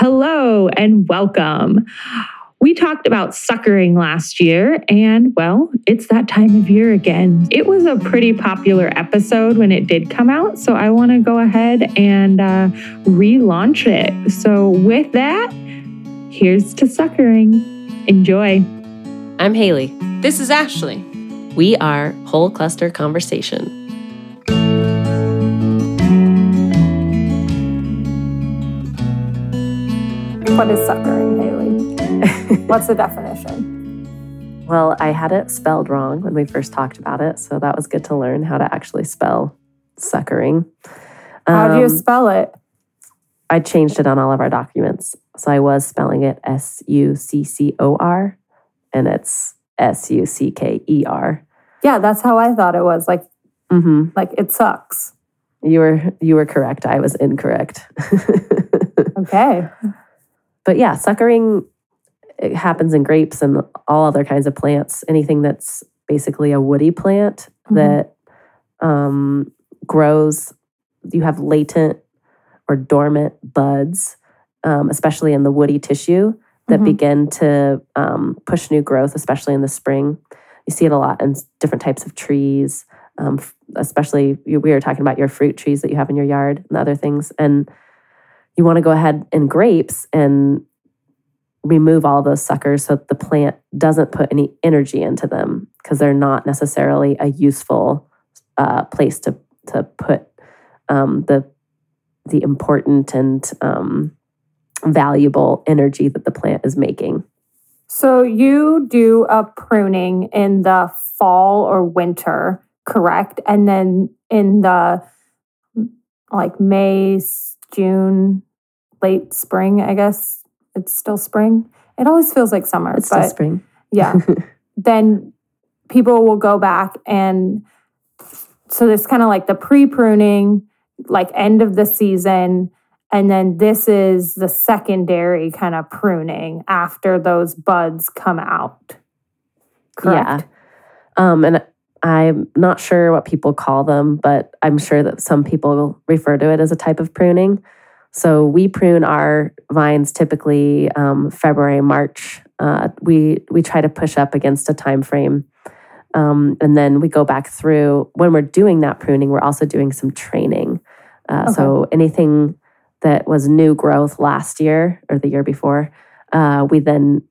Hello and welcome. We talked about suckering last year, and well, it's that time of year again. It was a pretty popular episode when it did come out, so I want to go ahead and uh, relaunch it. So, with that, here's to suckering. Enjoy. I'm Haley. This is Ashley. We are Whole Cluster Conversation. What is suckering, Haley? What's the definition? Well, I had it spelled wrong when we first talked about it, so that was good to learn how to actually spell suckering. How do you Um, spell it? I changed it on all of our documents. So I was spelling it S U C C O R, and it's S U C K E R. Yeah, that's how I thought it was. Like, Mm-hmm. like it sucks. You were you were correct. I was incorrect. Okay. But yeah, suckering it happens in grapes and all other kinds of plants. Anything that's basically a woody plant Mhm. that um, grows. You have latent or dormant buds, um, especially in the woody tissue, that Mhm. begin to um, push new growth, especially in the spring. You see it a lot in different types of trees, um, especially we were talking about your fruit trees that you have in your yard and other things. And you want to go ahead in grapes and remove all those suckers so the plant doesn't put any energy into them because they're not necessarily a useful uh, place to to put um, the the important and um, valuable energy that the plant is making. So you do a pruning in the fall or winter, correct? And then in the like May, June, late spring, I guess it's still spring. It always feels like summer, It's still spring. yeah. then people will go back and so it's kind of like the pre-pruning, like end of the season, and then this is the secondary kind of pruning after those buds come out. Correct. Yeah. Um, and I'm not sure what people call them, but I'm sure that some people refer to it as a type of pruning. So we prune our vines typically um, February, March. Uh, we we try to push up against a time frame, um, and then we go back through. When we're doing that pruning, we're also doing some training. Uh, So anything that was new growth last year or the year before, uh, we then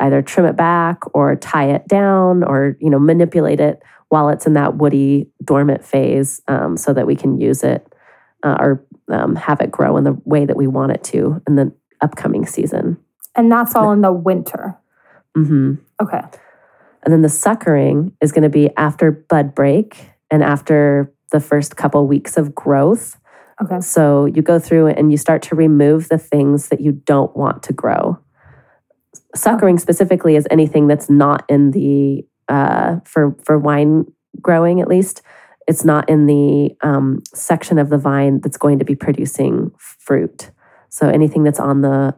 either trim it back or tie it down or you know manipulate it while it's in that woody dormant phase um, so that we can use it uh, or um, have it grow in the way that we want it to in the upcoming season And that's all in the winter. hmm Okay. and then the suckering is going to be after bud break and after the first couple weeks of growth Okay. So you go through and you start to remove the things that you don't want to grow. Suckering specifically is anything that's not in the uh, for for wine growing at least. It's not in the um, section of the vine that's going to be producing fruit. So anything that's on the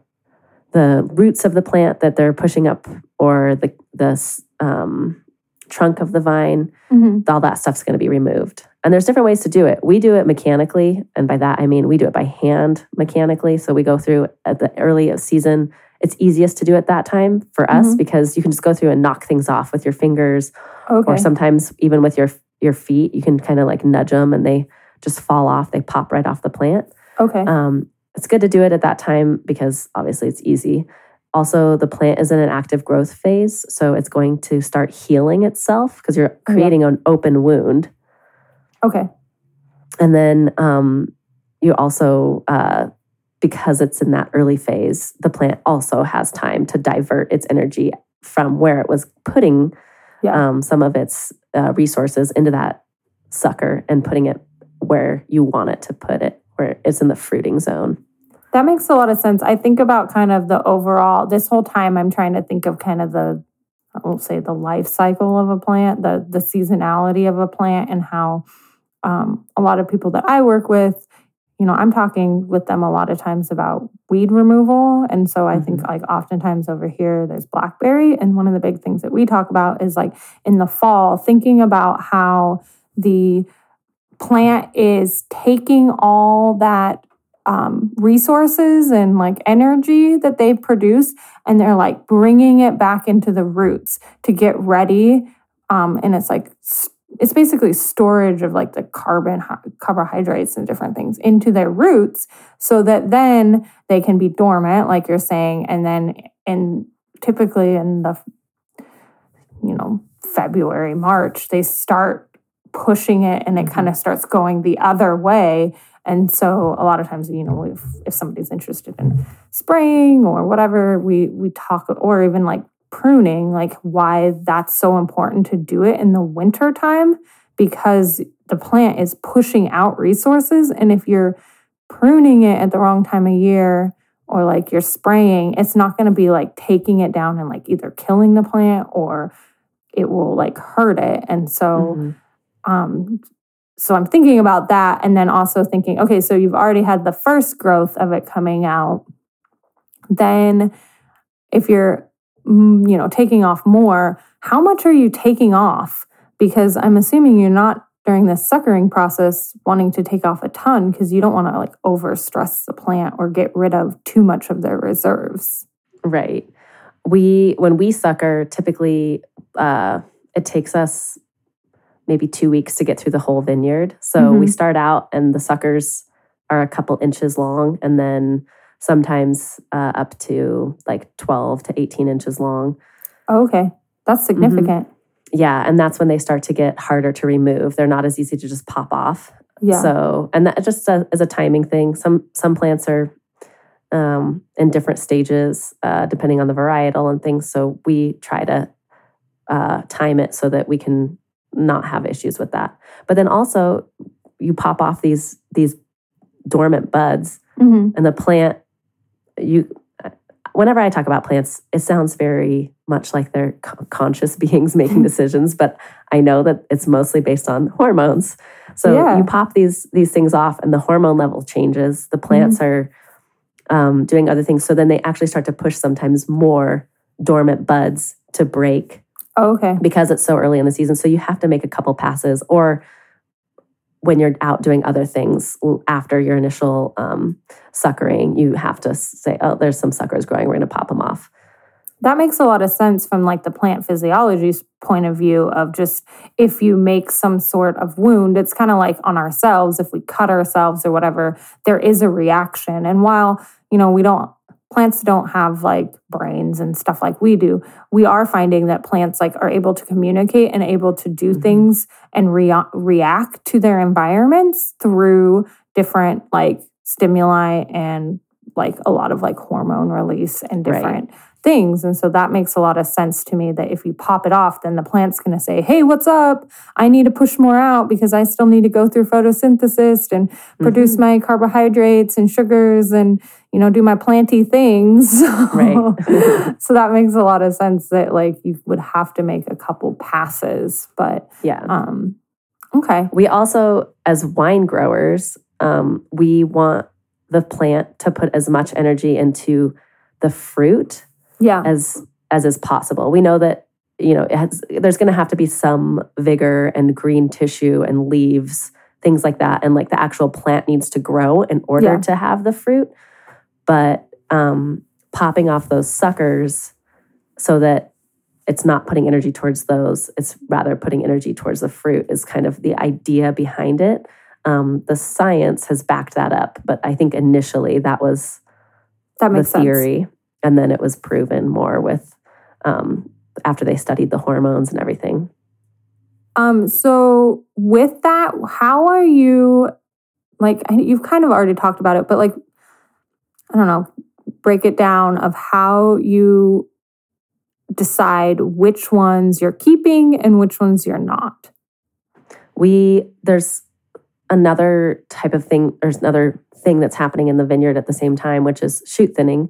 the roots of the plant that they're pushing up, or the the um, trunk of the vine, Mhm. all that stuff's going to be removed. And there's different ways to do it. We do it mechanically, and by that I mean we do it by hand mechanically. So we go through at the early season. It's easiest to do at that time for us Mhm. because you can just go through and knock things off with your fingers, Okay. or sometimes even with your your feet. You can kind of like nudge them, and they just fall off. They pop right off the plant. okay. Um, it's good to do it at that time because obviously it's easy. Also, the plant is in an active growth phase, so it's going to start healing itself because you're Yeah. creating an open wound. okay. And then um, you also, uh, because it's in that early phase, the plant also has time to divert its energy from where it was putting Yeah. um, some of its uh, resources into that sucker and putting it where you want it to put it, where it's in the fruiting zone. That makes a lot of sense. I think about kind of the overall, this whole time I'm trying to think of kind of the, I won't say the life cycle of a plant, the, the seasonality of a plant, and how um, a lot of people that I work with, you know, I'm talking with them a lot of times about weed removal. And so I think like oftentimes over here there's blackberry. And one of the big things that we talk about is like in the fall, thinking about how the plant is taking all that um, resources and like energy that they produce, and they're like bringing it back into the roots to get ready. Um, and it's like it's basically storage of like the carbon carbohydrates and different things into their roots so that then they can be dormant like you're saying and then and typically in the you know february march they start pushing it and it mm-hmm. kind of starts going the other way and so a lot of times you know if, if somebody's interested in spraying or whatever we we talk or even like pruning, like why that's so important to do it in the winter time because the plant is pushing out resources. And if you're pruning it at the wrong time of year or like you're spraying, it's not going to be like taking it down and like either killing the plant or it will like hurt it. And so, mm-hmm. um, so I'm thinking about that and then also thinking, okay, so you've already had the first growth of it coming out. Then if you're you know, taking off more, how much are you taking off? Because I'm assuming you're not during the suckering process wanting to take off a ton because you don't want to like over stress the plant or get rid of too much of their reserves. Right. We when we sucker, typically uh, it takes us maybe two weeks to get through the whole vineyard. So mm-hmm. we start out and the suckers are a couple inches long, and then sometimes uh, up to like 12 to 18 inches long. Oh, okay. That's mm-hmm. significant. Mm-hmm. Yeah. And that's when they start to get harder to remove. They're not as easy to just pop off. Yeah. So, and that just uh, is a timing thing. Some some plants are um, in different stages uh, depending on the varietal and things. So we try to uh, time it so that we can not have issues with that. But then also, you pop off these these dormant buds, mm-hmm. and the plant you whenever I talk about plants, it sounds very much like they're conscious beings making decisions, but I know that it's mostly based on hormones. So yeah. you pop these these things off, and the hormone level changes. The plants mm-hmm. are um, doing other things, so then they actually start to push sometimes more dormant buds to break. Oh, okay. Because it's so early in the season, so you have to make a couple passes, or when you're out doing other things after your initial um, suckering, you have to say, oh, there's some suckers growing. We're going to pop them off. That makes a lot of sense from like the plant physiology's point of view of just if you make some sort of wound, it's kind of like on ourselves. If we cut ourselves or whatever, there is a reaction. And while, you know, we don't plants don't have like brains and stuff like we do we are finding that plants like are able to communicate and able to do mm-hmm. things and rea- react to their environments through different like stimuli and like a lot of like hormone release and different right things. And so that makes a lot of sense to me that if you pop it off, then the plant's going to say, Hey, what's up? I need to push more out because I still need to go through photosynthesis and mm-hmm. produce my carbohydrates and sugars and, you know, do my planty things. Right. so that makes a lot of sense that like you would have to make a couple passes. But yeah. Um, okay. We also, as wine growers, um, we want the plant to put as much energy into the fruit yeah. as as is possible. We know that you know has, there's going to have to be some vigor and green tissue and leaves, things like that, and like the actual plant needs to grow in order yeah. to have the fruit. But um, popping off those suckers so that it's not putting energy towards those; it's rather putting energy towards the fruit is kind of the idea behind it. Um, the science has backed that up, but I think initially that was that makes the theory. Sense and then it was proven more with um, after they studied the hormones and everything. Um, so with that, how are you like you've kind of already talked about it, but like I don't know, break it down of how you decide which ones you're keeping and which ones you're not. We there's another type of thing, there's another thing that's happening in the vineyard at the same time, which is shoot thinning.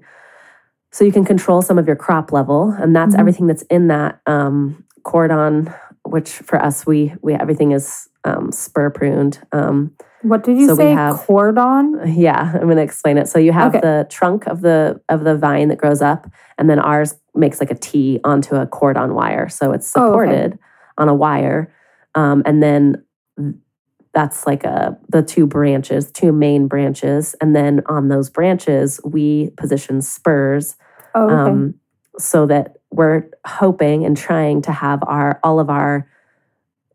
So you can control some of your crop level, and that's mm-hmm. everything that's in that um, cordon. Which for us, we we everything is um, spur pruned. Um, what did you so say? Have, cordon. Yeah, I'm going to explain it. So you have okay. the trunk of the of the vine that grows up, and then ours makes like a T onto a cordon wire. So it's supported oh, okay. on a wire, um, and then that's like a the two branches, two main branches, and then on those branches we position spurs Oh, okay. um, so that we're hoping and trying to have our all of our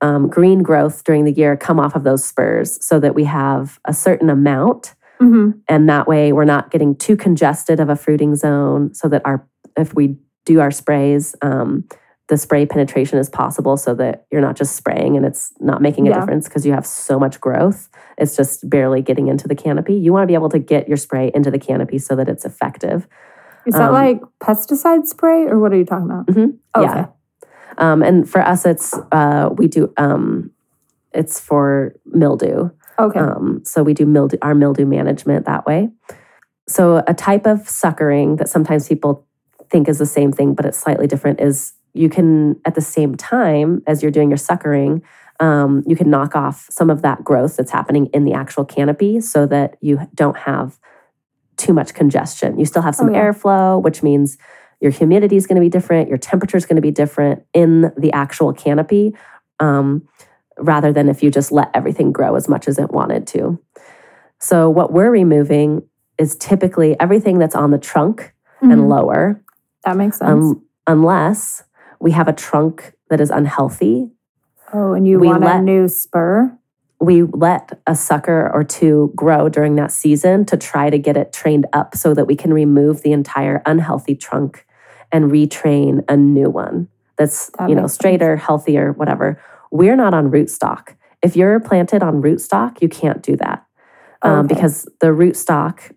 um, green growth during the year come off of those spurs, so that we have a certain amount, hmm and that way we're not getting too congested of a fruiting zone, so that our if we do our sprays. Um, the spray penetration is possible so that you're not just spraying and it's not making a Yeah. difference because you have so much growth. It's just barely getting into the canopy. You want to be able to get your spray into the canopy so that it's effective. Is that um, like pesticide spray or what are you talking about? Mhm. Okay. Yeah. Um, and for us, it's uh, we do um, it's for mildew. Okay. Um, so we do mildew our mildew management that way. So a type of suckering that sometimes people think is the same thing, but it's slightly different. Is you can at the same time as you're doing your suckering, um, you can knock off some of that growth that's happening in the actual canopy, so that you don't have too much congestion. You still have some Oh, yeah. airflow, which means your humidity is going to be different, your temperature is going to be different in the actual canopy, um, rather than if you just let everything grow as much as it wanted to. So, what we're removing is typically everything that's on the trunk Mhm. and lower, that makes sense. um, unless we have a trunk that is unhealthy. oh, and you we want a new spur? We let a sucker or two grow during that season to try to get it trained up so that we can remove the entire unhealthy trunk and retrain a new one that's That you know makes sense. straighter, healthier, whatever. We're not on rootstock. If you're planted on rootstock, you can't do that um, Okay. because the rootstock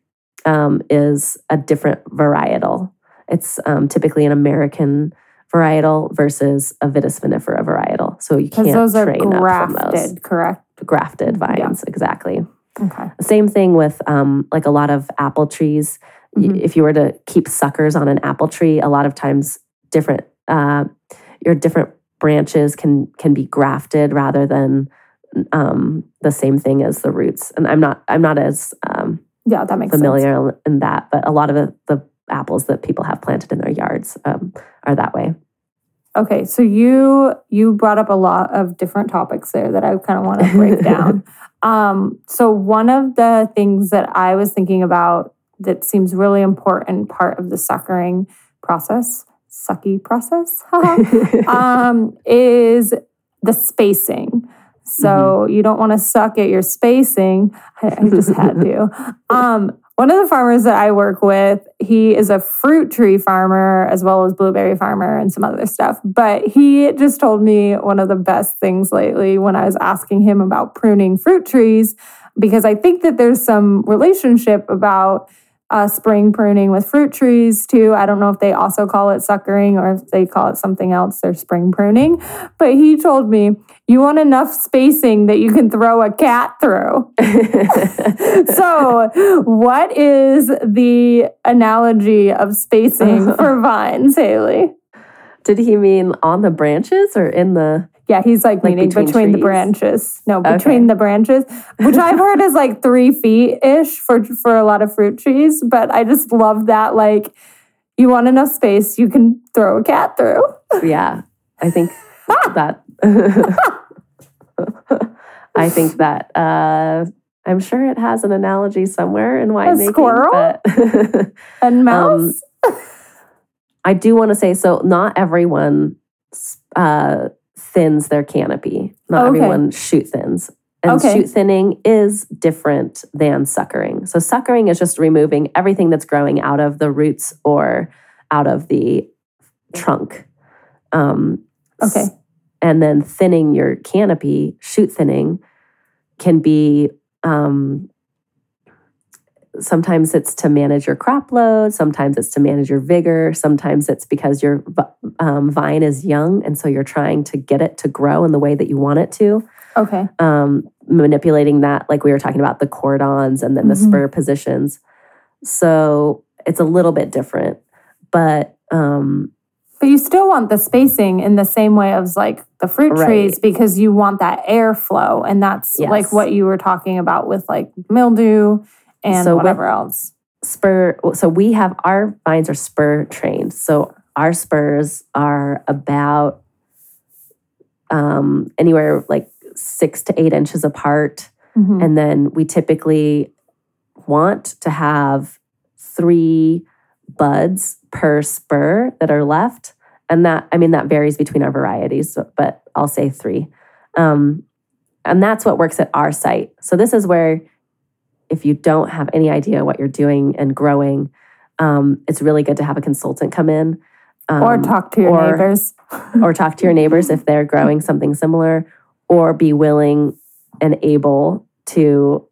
um, is a different varietal. It's um, typically an American varietal versus a Vitis vinifera varietal. So you can't those are train up from those grafted, correct? grafted Yeah. vines. Exactly. Okay. Same thing with um, like a lot of apple trees. Mhm. If you were to keep suckers on an apple tree, a lot of times different uh, your different branches can can be grafted rather than um, the same thing as the roots. And I'm not I'm not as um, Yeah, that makes sense. familiar in that, but a lot of the, the apples that people have planted in their yards um, are that way. Okay, so you you brought up a lot of different topics there that I kind of want to break down. Um, so one of the things that I was thinking about that seems really important part of the suckering process, sucky process, um, is the spacing. So you don't want to suck at your spacing. I, I just had to. Um, one of the farmers that I work with, he is a fruit tree farmer as well as blueberry farmer and some other stuff. But he just told me one of the best things lately when I was asking him about pruning fruit trees, because I think that there's some relationship about uh, spring pruning with fruit trees too. I don't know if they also call it suckering or if they call it something else, they're spring pruning. But he told me, you want enough spacing that you can throw a cat through. so, what is the analogy of spacing for vines, Haley? Did he mean on the branches or in the? Yeah, he's like, Like meaning between between, the branches. No, Okay. between the branches, which I've heard is like three feet ish for for a lot of fruit trees. But I just love that. Like, you want enough space, you can throw a cat through. Yeah, I think that. I think that. Uh, I'm sure it has an analogy somewhere in winemaking. squirrel? but- And mouse. I do want to say so. Not everyone uh, thins their canopy. Not Okay. everyone shoot thins. And Okay. shoot thinning is different than suckering. So suckering is just removing everything that's growing out of the roots or out of the trunk. Um, Okay. And then thinning your canopy, shoot thinning, can be um, sometimes it's to manage your crop load, sometimes it's to manage your vigor, sometimes it's because your um, vine is young and so you're trying to get it to grow in the way that you want it to. Okay. Um, manipulating that, like we were talking about the cordons and then the Mhm. spur positions. So it's a little bit different, but um, But you still want the spacing in the same way as like the fruit Right. trees because you want that airflow. And that's like what you were talking about with like mildew and So with- whatever else. spur so we have our vines are spur trained so our spurs are about um anywhere like six to eight inches apart. Mhm. And then we typically want to have three buds per spur that are left. And that, I mean, that varies between our varieties, but I'll say three. Um, and that's what works at our site. So this is where, if you don't have any idea what you're doing and growing, um, it's really good to have a consultant come in. Um, or talk to your or- neighbors. or talk to your neighbors if they're growing something similar, or be willing and able to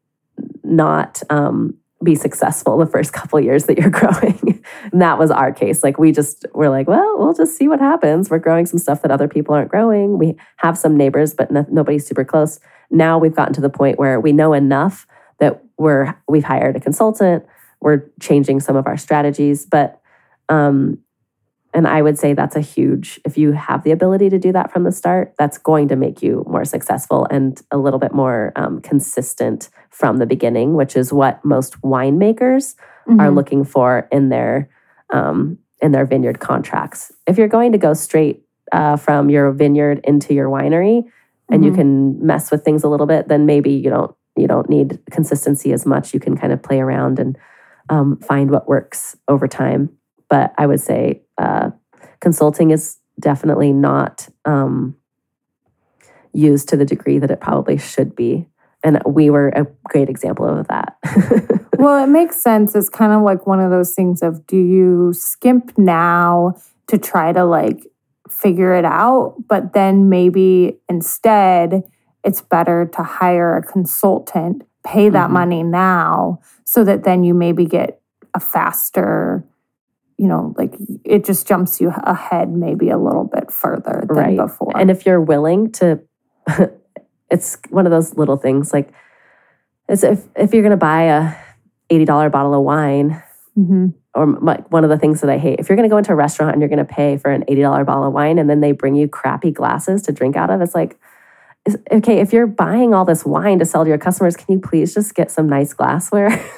not um, be successful the first couple years that you're growing. and that was our case. Like we just were like, well, we'll just see what happens. We're growing some stuff that other people aren't growing. We have some neighbors, but no, nobody's super close. Now we've gotten to the point where we know enough that we're we've hired a consultant. We're changing some of our strategies, but um, and I would say that's a huge, if you have the ability to do that from the start, that's going to make you more successful and a little bit more um, consistent from the beginning, which is what most winemakers are Mhm. looking for in their um, in their vineyard contracts. If you're going to go straight uh, from your vineyard into your winery, and you Mhm. can mess with things a little bit, then maybe you don't you don't need consistency as much. You can kind of play around and um, find what works over time. But I would say uh, consulting is definitely not um, used to the degree that it probably should be. And we were a great example of that. Well, it makes sense. It's kind of like one of those things of do you skimp now to try to like figure it out, but then maybe instead it's better to hire a consultant, pay that Mhm. money now so that then you maybe get a faster you know, like it just jumps you ahead maybe a little bit further than Right. before. And if you're willing to, it's one of those little things like, it's if, if you're going to buy a $80 bottle of wine, Mhm. or my, one of the things that I hate, if you're going to go into a restaurant and you're going to pay for an $80 bottle of wine and then they bring you crappy glasses to drink out of, it's like, is- okay, if you're buying all this wine to sell to your customers, can you please just get some nice glassware?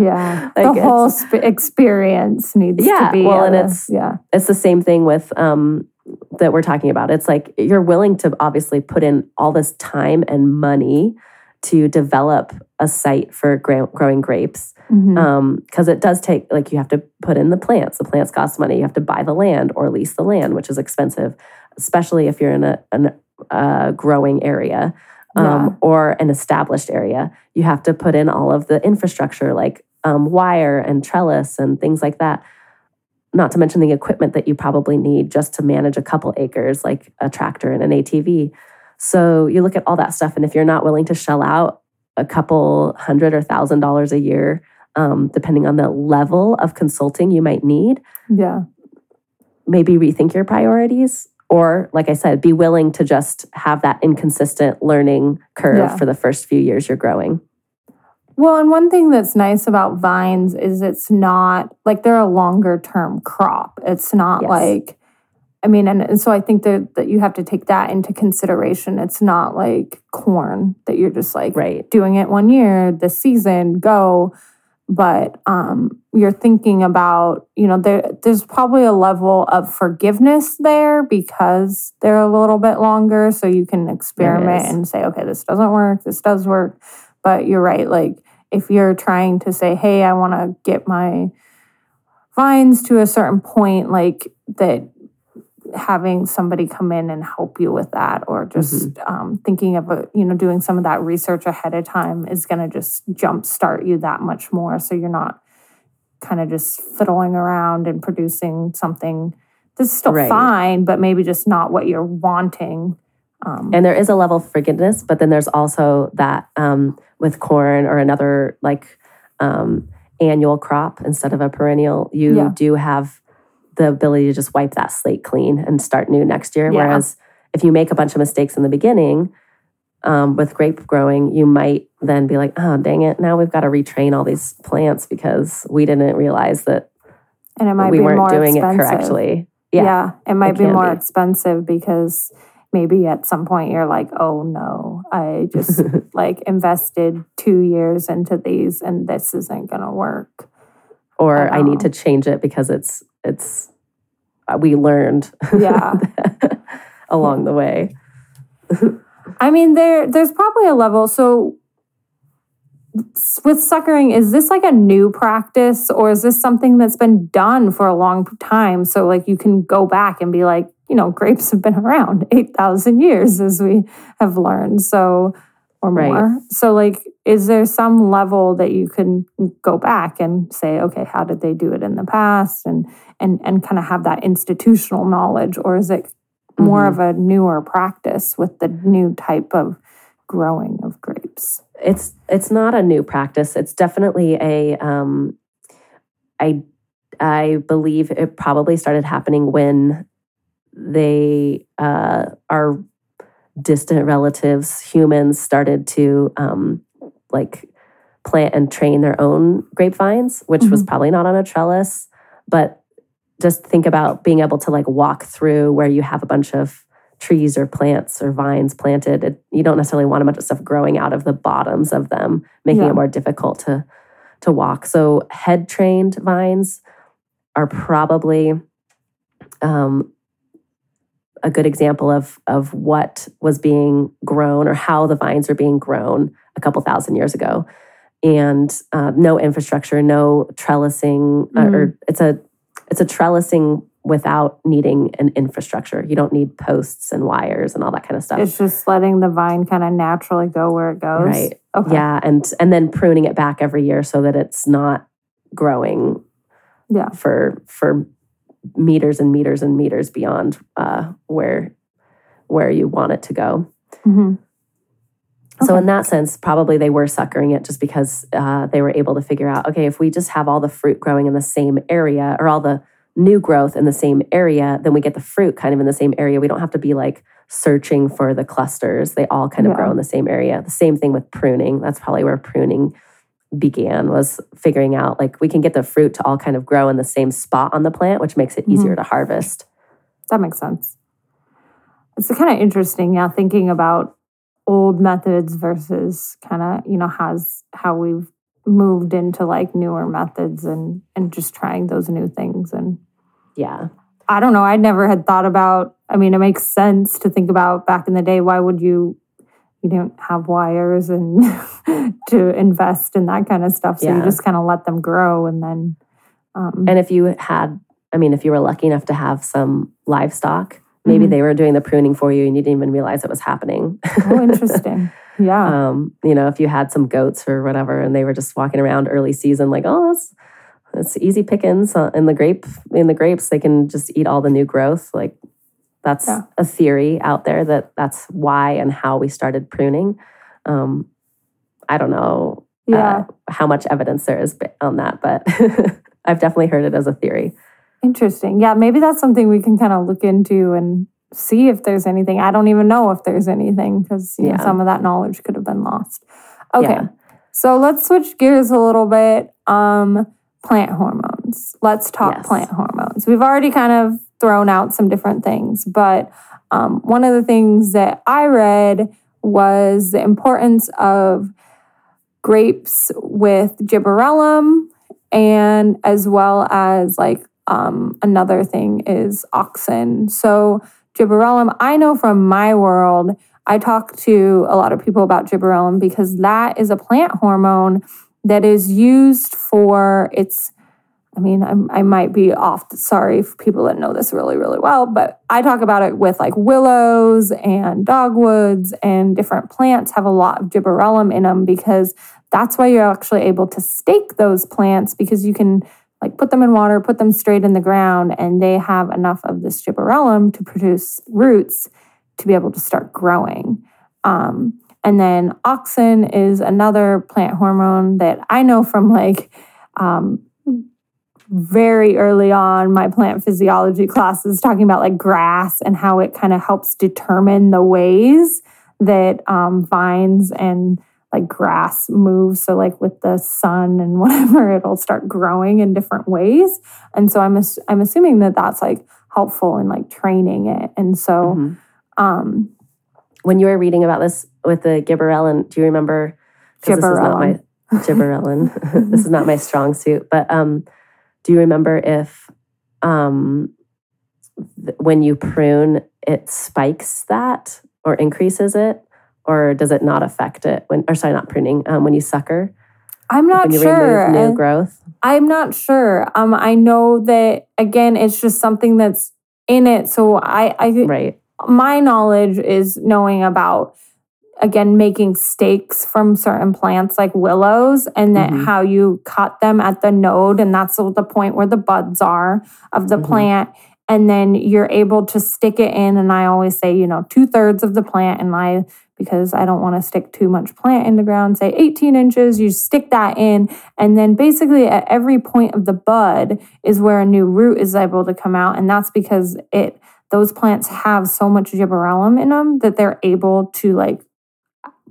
Yeah. Like, the whole sp- experience needs Yeah, to be. well, and a- it's- yeah. it's the same thing with um, that we're talking about. It's like you're willing to obviously put in all this time and money to develop a site for gra- growing grapes because it does take like you have to put in the plants. The plants cost money. You have to buy the land or lease the land, which is expensive, especially if you're in a, an, a growing area um, Yeah. or an established area. You have to put in all of the infrastructure like um, wire and trellis and things like that. Not to mention the equipment that you probably need just to manage a couple acres, like a tractor and an ATV. So you look at all that stuff, and if you're not willing to shell out a couple hundred or thousand dollars a year, um, depending on the level of consulting you might need, yeah. maybe rethink your priorities. Or, like I said, be willing to just have that inconsistent learning curve Yeah. for the first few years you're growing. Well, and one thing that's nice about vines is it's not like they're a longer term crop. It's not Yes. like, I mean, and, and so I think that, that you have to take that into consideration. It's not like corn that you're just like Right. doing it one year, this season, go. But um, you're thinking about, you know, there, there's probably a level of forgiveness there because they're a little bit longer. So you can experiment and say, okay, this doesn't work, this does work. But you're right. Like, if you're trying to say, hey, I want to get my vines to a certain point, like that having somebody come in and help you with that or just um, thinking of a, you know doing some of that research ahead of time is going to just jumpstart you that much more so you're not kind of just fiddling around and producing something that's still Right. fine but maybe just not what you're wanting um, And there is a level of forgiveness, but then there's also that um, with corn or another like um, annual crop instead of a perennial, you Yeah. do have the ability to just wipe that slate clean and start new next year. Yeah. Whereas if you make a bunch of mistakes in the beginning um, with grape growing, you might then be like, oh, dang it, now we've got to retrain all these plants because we didn't realize that and it might we be weren't more doing expensive. it correctly. Yeah, Yeah. it might it be more be. expensive because maybe at some point you're like, oh no, I just like invested two years into these and this isn't gonna work. Or I I need to change it because it's it's uh, we learned Yeah. along the way. I mean, there there's probably a level. So with suckering, is this like a new practice or is this something that's been done for a long time? So like you can go back and be like, you know, grapes have been around 8,000 years as we have learned. So or Right. more. So like is there some level that you can go back and say, okay, how did they do it in the past and and and kind of have that institutional knowledge or is it more Mhm. of a newer practice with the new type of growing of grapes? it's it's not a new practice. It's definitely a um, I I believe it probably started happening when they uh, our distant relatives, humans, started to um, like plant and train their own grapevines, which was Mhm. probably not on a trellis, but just think about being able to like walk through where you have a bunch of trees or plants or vines planted. It, you don't necessarily want a bunch of stuff growing out of the bottoms of them, making Yeah. it more difficult to to walk. So head trained vines are probably um, a good example of of what was being grown or how the vines are being grown a couple thousand years ago. And uh, no infrastructure, no trellising, uh, or it's a it's a trellising without needing an infrastructure. You don't need posts and wires and all that kind of stuff. It's just letting the vine kind of naturally go where it goes. Right. Okay. Yeah, and and then pruning it back every year so that it's not growing Yeah. for for meters and meters and meters beyond uh, where where you want it to go. Mhm. So in that sense, probably they were suckering it just because uh, they were able to figure out, okay, if we just have all the fruit growing in the same area or all the new growth in the same area, then we get the fruit kind of in the same area. We don't have to be like searching for the clusters. They all kind of Yeah. grow in the same area. The same thing with pruning. That's probably where pruning began was figuring out like we can get the fruit to all kind of grow in the same spot on the plant, which makes it easier mm-hmm. to harvest. That makes sense. It's kind of interesting, yeah, thinking about old methods versus kind of, you know, has how we've moved into like newer methods and and just trying those new things and Yeah. I don't know, I never had thought about I mean, it makes sense to think about back in the day why would you you don't have wires and to invest in that kind of stuff. So you just kind of let them grow and then um And if you had, I mean, if you were lucky enough to have some livestock, maybe Mhm. they were doing the pruning for you and you didn't even realize it was happening. oh interesting. Yeah. um, you know, if you had some goats or whatever and they were just walking around early season, like, oh, that's it's easy pickings uh, in the grape in the grapes. They can just eat all the new growth. Like that's Yeah. a theory out there that that's why and how we started pruning. Um, I don't know yeah. uh, how much evidence there is on that, but I've definitely heard it as a theory. Interesting. Yeah, maybe that's something we can kind of look into and see if there's anything. I don't even know if there's anything because Yeah. some of that knowledge could have been lost. Okay. Yeah. So let's switch gears a little bit. Um, plant hormones. Let's talk Yes. plant hormones. We've already kind of thrown out some different things, but um, one of the things that I read was the importance of grapes with gibberellum and as well as like um, another thing is auxin. So gibberellum, I know from my world, I talk to a lot of people about gibberellum because that is a plant hormone that is used for its. I mean, I'm, I might be off. Sorry for people that know this really, really well, but I talk about it with like willows and dogwoods and different plants have a lot of gibberellum in them because that's why you're actually able to stake those plants because you can like put them in water, put them straight in the ground, and they have enough of this gibberellum to produce roots to be able to start growing. Um, and then auxin is another plant hormone that I know from like um, very early on my plant physiology classes talking about like grass and how it kind of helps determine the ways that um, vines and like grass moves. So like with the sun and whatever, it'll start growing in different ways. And so I'm ass- I'm assuming that that's like helpful in like training it. And so Mhm. um, When you were reading about this with the gibberellin, do you remember? 'cause This is not my gibberellin. this is not my strong suit, but um, do you remember if um, th- when you prune, it spikes that or increases it? or does it not affect it when? Or sorry, not pruning. Um, when you sucker, I'm not when you sure. remove new and growth. I'm not sure. Um, I know that again, it's just something that's in it. So I, I Right. my knowledge is knowing about again making stakes from certain plants like willows and that Mhm. how you cut them at the node and that's the point where the buds are of the Mhm. plant and then you're able to stick it in and i always say you know two-thirds of the plant and i because i don't want to stick too much plant in the ground say 18 inches you stick that in and then basically at every point of the bud is where a new root is able to come out and that's because it those plants have so much gibberellum in them that they're able to like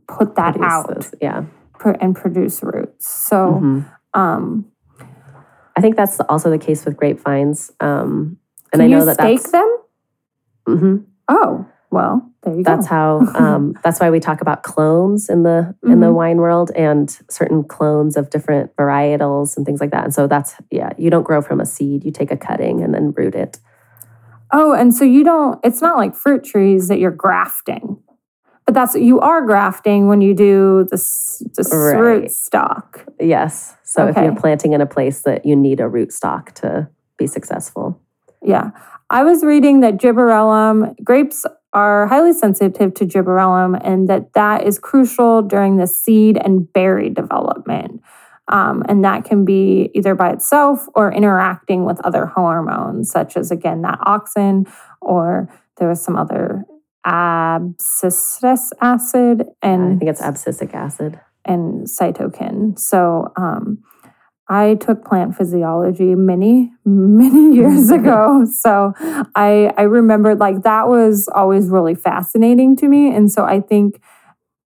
put that out Yeah. pr- and produce roots. So, Mhm. um, I think that's also the case with grapevines. Um, and I know you that stake that's them? hmm Oh, well, there you that's go. how um, that's why we talk about clones in the in the Mhm. wine world and certain clones of different varietals and things like that. And so that's yeah, you don't grow from a seed. You take a cutting and then root it. Oh, and so you don't. It's not like fruit trees that you're grafting, but that's you are grafting when you do the s- the Right. root stock. Yes. So if you're planting in a place that you need a root stock to be successful. Yeah. I was reading that gibberellum grapes are highly sensitive to gibberellum and that that is crucial during the seed and berry development. Um, and that can be either by itself or interacting with other hormones, such as, again, that auxin, or there was some other abscisic acid and I think it's abscisic acid. and cytokine. So um, I took plant physiology many, many years ago. So I I remembered like that was always really fascinating to me. And so I think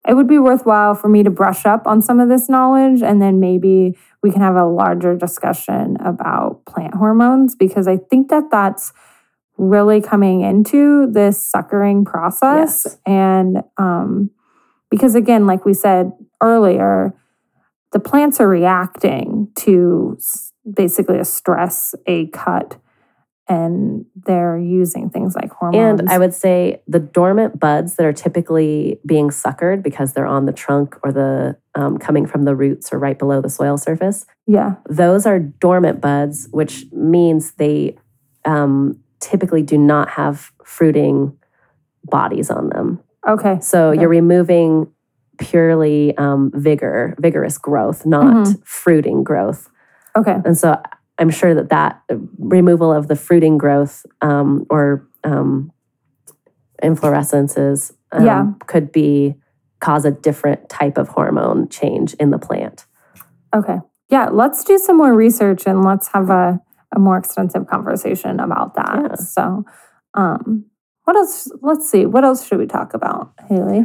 it would be worthwhile for me to brush up on some of this knowledge and then maybe we can have a larger discussion about plant hormones because I think that that's really coming into this suckering process. Yes. and um because again like we said earlier the plants are reacting to basically a stress a cut and they're using things like hormones. And I would say the dormant buds that are typically being suckered because they're on the trunk or the um, coming from the roots or right below the soil surface, yeah. those are dormant buds, which means they um, typically do not have fruiting bodies on them. okay So Okay. you're removing purely um, vigor, vigorous growth, not Mhm. fruiting growth. okay And so I'm sure that that removal of the fruiting growth um, or um, inflorescences um, Yeah. could be cause a different type of hormone change in the plant. Okay. Yeah, let's do some more research and let's have a, a more extensive conversation about that. Yeah. So, um, what else? Let's see. What else should we talk about, Haley?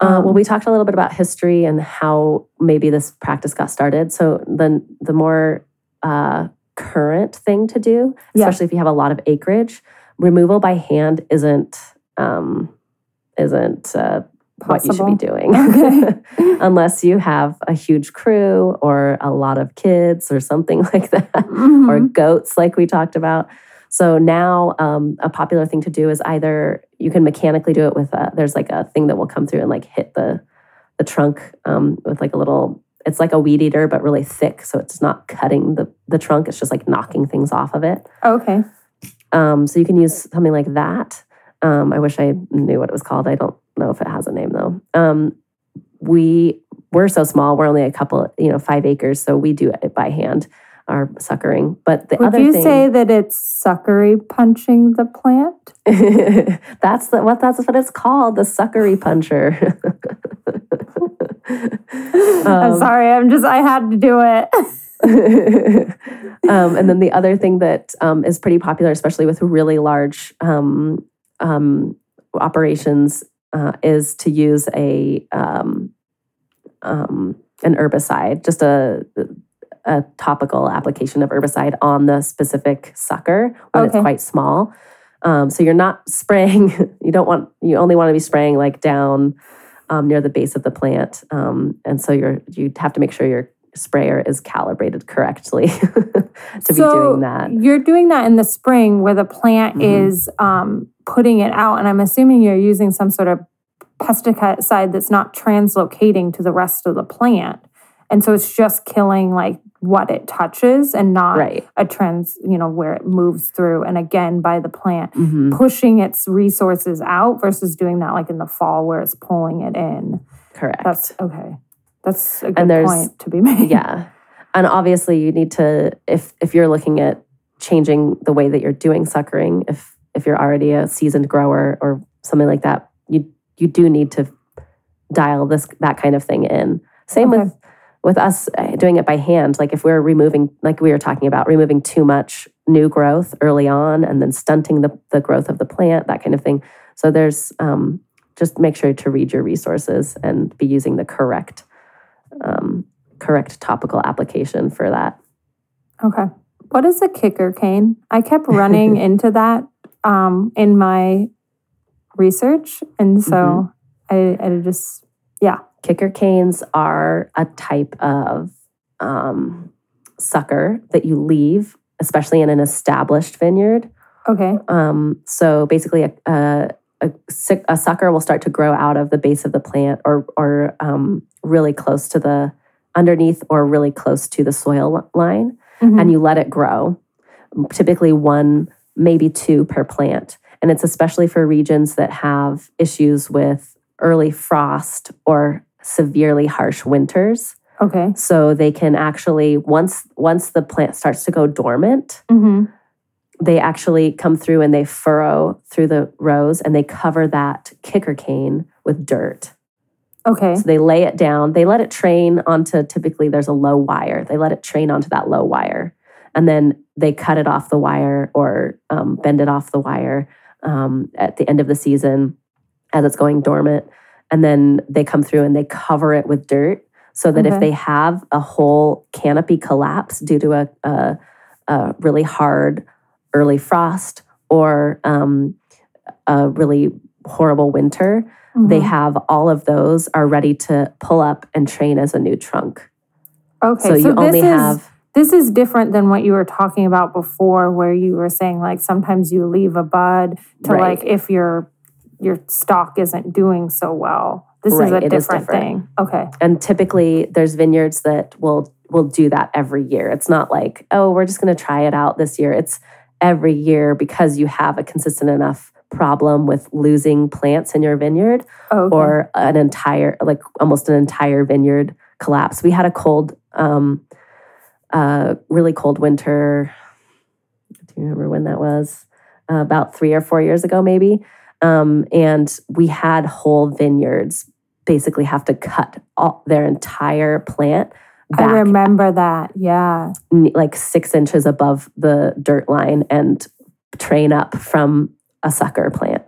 Uh, well, Um, we talked a little bit about history and how maybe this practice got started. So then the more uh, current thing to do, Yeah. especially if you have a lot of acreage, removal by hand isn't um, isn't uh, what you should be doing, Okay. unless you have a huge crew or a lot of kids or something like that, or Mhm. goats, like we talked about. So now, um, a popular thing to do is either you can mechanically do it with a, there's like a thing that will come through and like hit the the trunk um, with like a little. It's like a weed eater, but really thick, so it's not cutting the the trunk. It's just like knocking things off of it. okay. Um, so you can use something like that. Um, I wish I knew what it was called. I don't know if it has a name though. Um, we we're so small. We're only a couple, you know, five acres, so we do it by hand. Our suckering, but the Would other you thing say that it's suckery punching the plant? that's the, what that's what it's called, the suckery puncher. I'm Um, sorry. I'm just. I had to do it. um, and then the other thing that um, is pretty popular, especially with really large um, um, operations, uh, is to use a um, um, an herbicide, just a a topical application of herbicide on the specific sucker when Okay. it's quite small. Um, so you're not spraying. You don't want. You only want to be spraying like down um, near the base of the plant, um, and so you're you have to make sure your sprayer is calibrated correctly to be doing that. You're doing that in the spring where the plant Mhm. is um, putting it out, and I'm assuming you're using some sort of pesticide that's not translocating to the rest of the plant. And so it's just killing like what it touches and not Right. a trans, you know, where it moves through. And again, by the plant Mhm. pushing its resources out versus doing that like in the fall where it's pulling it in. Correct. That's okay. That's a good there's- point to be made. yeah and obviously you need to if if you're looking at changing the way that you're doing suckering if if you're already a seasoned grower or something like that you you do need to dial this that kind of thing in same Okay. with with us uh, doing it by hand like if we're removing like we were talking about removing too much new growth early on and then stunting the, the growth of the plant that kind of thing so there's um, just make sure to read your resources and be using the correct um, correct topical application for that. Okay. What is a kicker cane? I kept running into that um, in my research. And so I, I just, yeah. Kicker canes are a type of um, sucker that you leave, especially in an established vineyard. Okay. Um, so basically, a, a, a, a sucker will start to grow out of the base of the plant or, or um, really close to the underneath or really close to the soil li- line. Mhm. and you let it grow, typically one, maybe two per plant. And it's especially for regions that have issues with early frost or severely harsh winters. okay. So they can actually once once the plant starts to go dormant, hmm they actually come through and they furrow through the rows and they cover that kicker cane with dirt. Okay. So they lay it down, they let it train onto typically there's a low wire. They let it train onto that low wire. And then they cut it off the wire or um, bend it off the wire um, at the end of the season as it's going dormant. And then they come through and they cover it with dirt so that if they have a whole canopy collapse due to a, a, a really hard early frost or um, a really horrible winter, they Mhm. have all of those are ready to pull up and train as a new trunk. Okay. So, you this only is, have This is different than what you were talking about before, where you were saying like sometimes you leave a bud to Right. like if your your stock isn't doing so well. This is a it is different, different. thing. Okay. and typically there's vineyards that will will do that every year. It's not like, oh, we're just going to try it out this year. It's every year because you have a consistent enough problem with losing plants in your vineyard Okay. or an entire like almost an entire vineyard collapse. We had a cold um uh really cold winter do you remember when that was? Uh, about 3 or 4 years ago maybe. Um and we had whole vineyards basically have to cut all, their entire plant I remember that. Yeah. like 6 inches above the dirt line and train up from a sucker plant.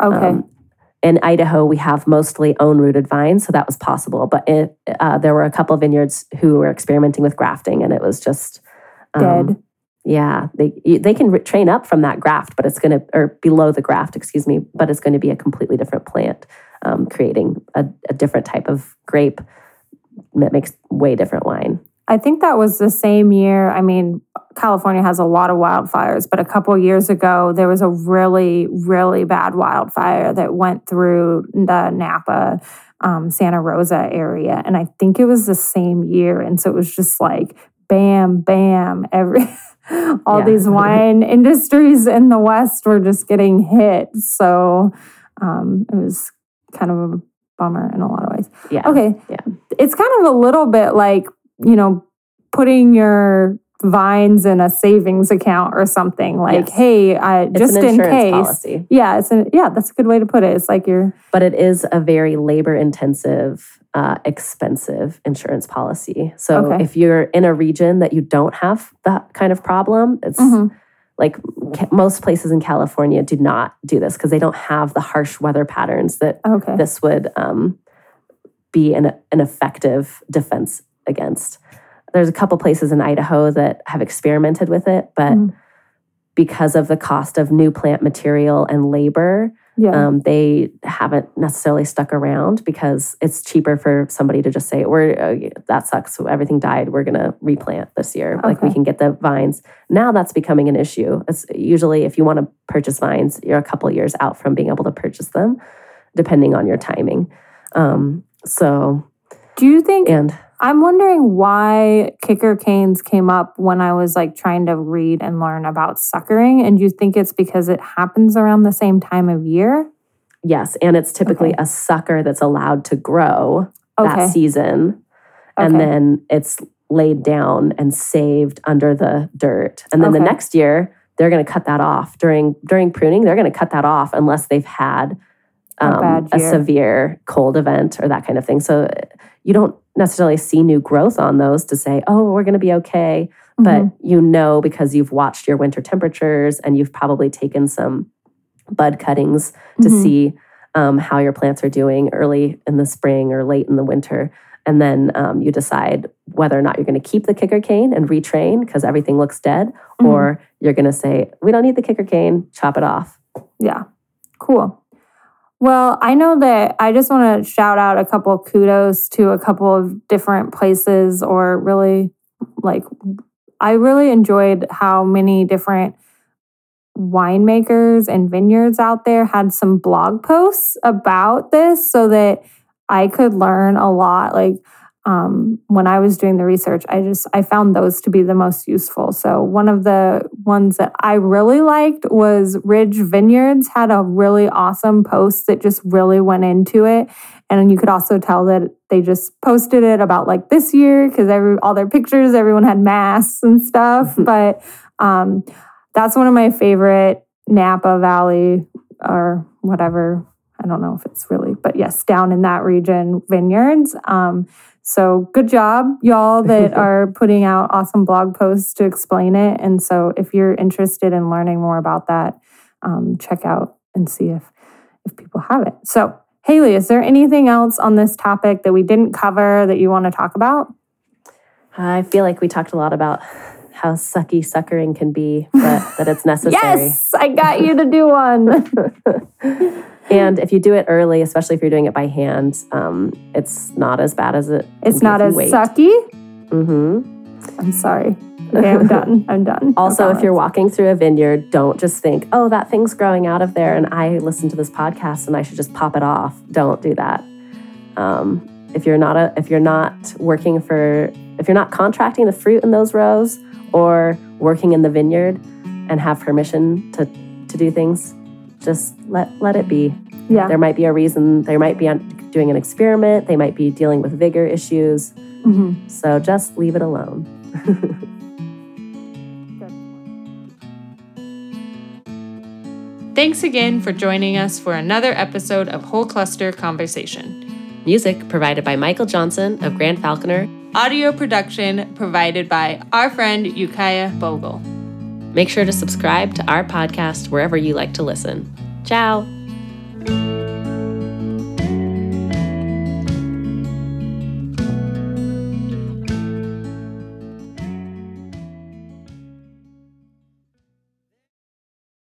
Okay. Um, in Idaho, we have mostly own rooted vines, so that was possible. But it, uh, there were a couple of vineyards who were experimenting with grafting, and it was just um, Dead. Yeah, they they can train up from that graft, but it's going to or below the graft, excuse me, but it's going to be a completely different plant, um, creating a, a different type of grape that makes way different wine. I think that was the same year. I mean, California has a lot of wildfires, but a couple years ago, there was a really, really bad wildfire that went through the Napa, um, Santa Rosa area. And I think it was the same year. And so it was just like bam, bam, every. All Yeah. these wine industries in the West were just getting hit. So um, it was kind of a bummer in a lot of ways. Yeah. Okay. Yeah. It's kind of a little bit like, you know, putting your vines in a savings account or something like, Yes. hey, I, just an in case. policy, Yeah, it's a, yeah, that's a good way to put it. It's like you're but it is a very labor intensive, uh, expensive insurance policy. So Okay. if you're in a region that you don't have that kind of problem, it's Mhm. like ca- most places in California do not do this because they don't have the harsh weather patterns that okay. this would um, be an, an effective defense against. There's a couple places in Idaho that have experimented with it, but Mhm. because of the cost of new plant material and labor, yeah. um, they haven't necessarily stuck around because it's cheaper for somebody to just say, "We're uh, that sucks. Everything died. We're gonna replant this year. Like we can get the vines." Now that's becoming an issue. It's usually if you want to purchase vines, you're a couple years out from being able to purchase them, depending on your timing. Um, so, Do you think and I'm wondering why kicker canes came up when I was like trying to read and learn about suckering. And do you think it's because it happens around the same time of year? yes, and it's typically Okay. a sucker that's allowed to grow Okay. that season. And Okay. then it's laid down and saved under the dirt. And then the next year, they're going to cut that off during during pruning. They're going to cut that off unless they've had A um, bad a severe cold event or that kind of thing. So you don't necessarily see new growth on those to say, "Oh, we're going to be okay." But Mhm. you know because you've watched your winter temperatures and you've probably taken some bud cuttings to Mhm. see um, how your plants are doing early in the spring or late in the winter. And then um, you decide whether or not you're going to keep the kicker cane and retrain because everything looks dead, Mhm. or you're going to say, we don't need the kicker cane, chop it off. Yeah. Cool. Well, I know that I just want to shout out a couple kudos to a couple of different places or really like I really enjoyed how many different winemakers and vineyards out there had some blog posts about this so that I could learn a lot. Like um, when I was doing the research, I just I found those to be the most useful. So one of the ones that I really liked was Ridge Vineyards had a really awesome post that just really went into it, and you could also tell that they just posted it about like this year because every all their pictures, everyone had masks and stuff. but um, that's one of my favorite Napa Valley or whatever. I don't know if it's really, but yes, down in that region, vineyards. Um, so good job, y'all, that are putting out awesome blog posts to explain it. And so if you're interested in learning more about that, um, check out and see if if people have it. So Haley, is there anything else on this topic that we didn't cover that you want to talk about? I feel like we talked a lot about how sucky suckering can be, but that it's necessary. Yes, I got you to do one. And if you do it early, especially if you're doing it by hand, um, it's not as bad as it. It's not as sucky. Mm-hmm. I'm sorry. Okay, I'm done. I'm done. Also, if you're walking through a vineyard, don't just think, "Oh, that thing's growing out of there," and I listen to this podcast and I should just pop it off. Don't do that. Um, if you're not a, if you're not working for, if you're not contracting the fruit in those rows or working in the vineyard and have permission to to do things, just let let it be. yeah, There might be a reason. They might be doing an experiment. They might be dealing with vigor issues. Mhm. So just leave it alone. Thanks again for joining us for another episode of Whole Cluster Conversation. Music provided by Michael Johnson of Grand Falconer. Audio production provided by our friend Ukiah Bogle. Make sure to subscribe to our podcast wherever you like to listen. Ciao.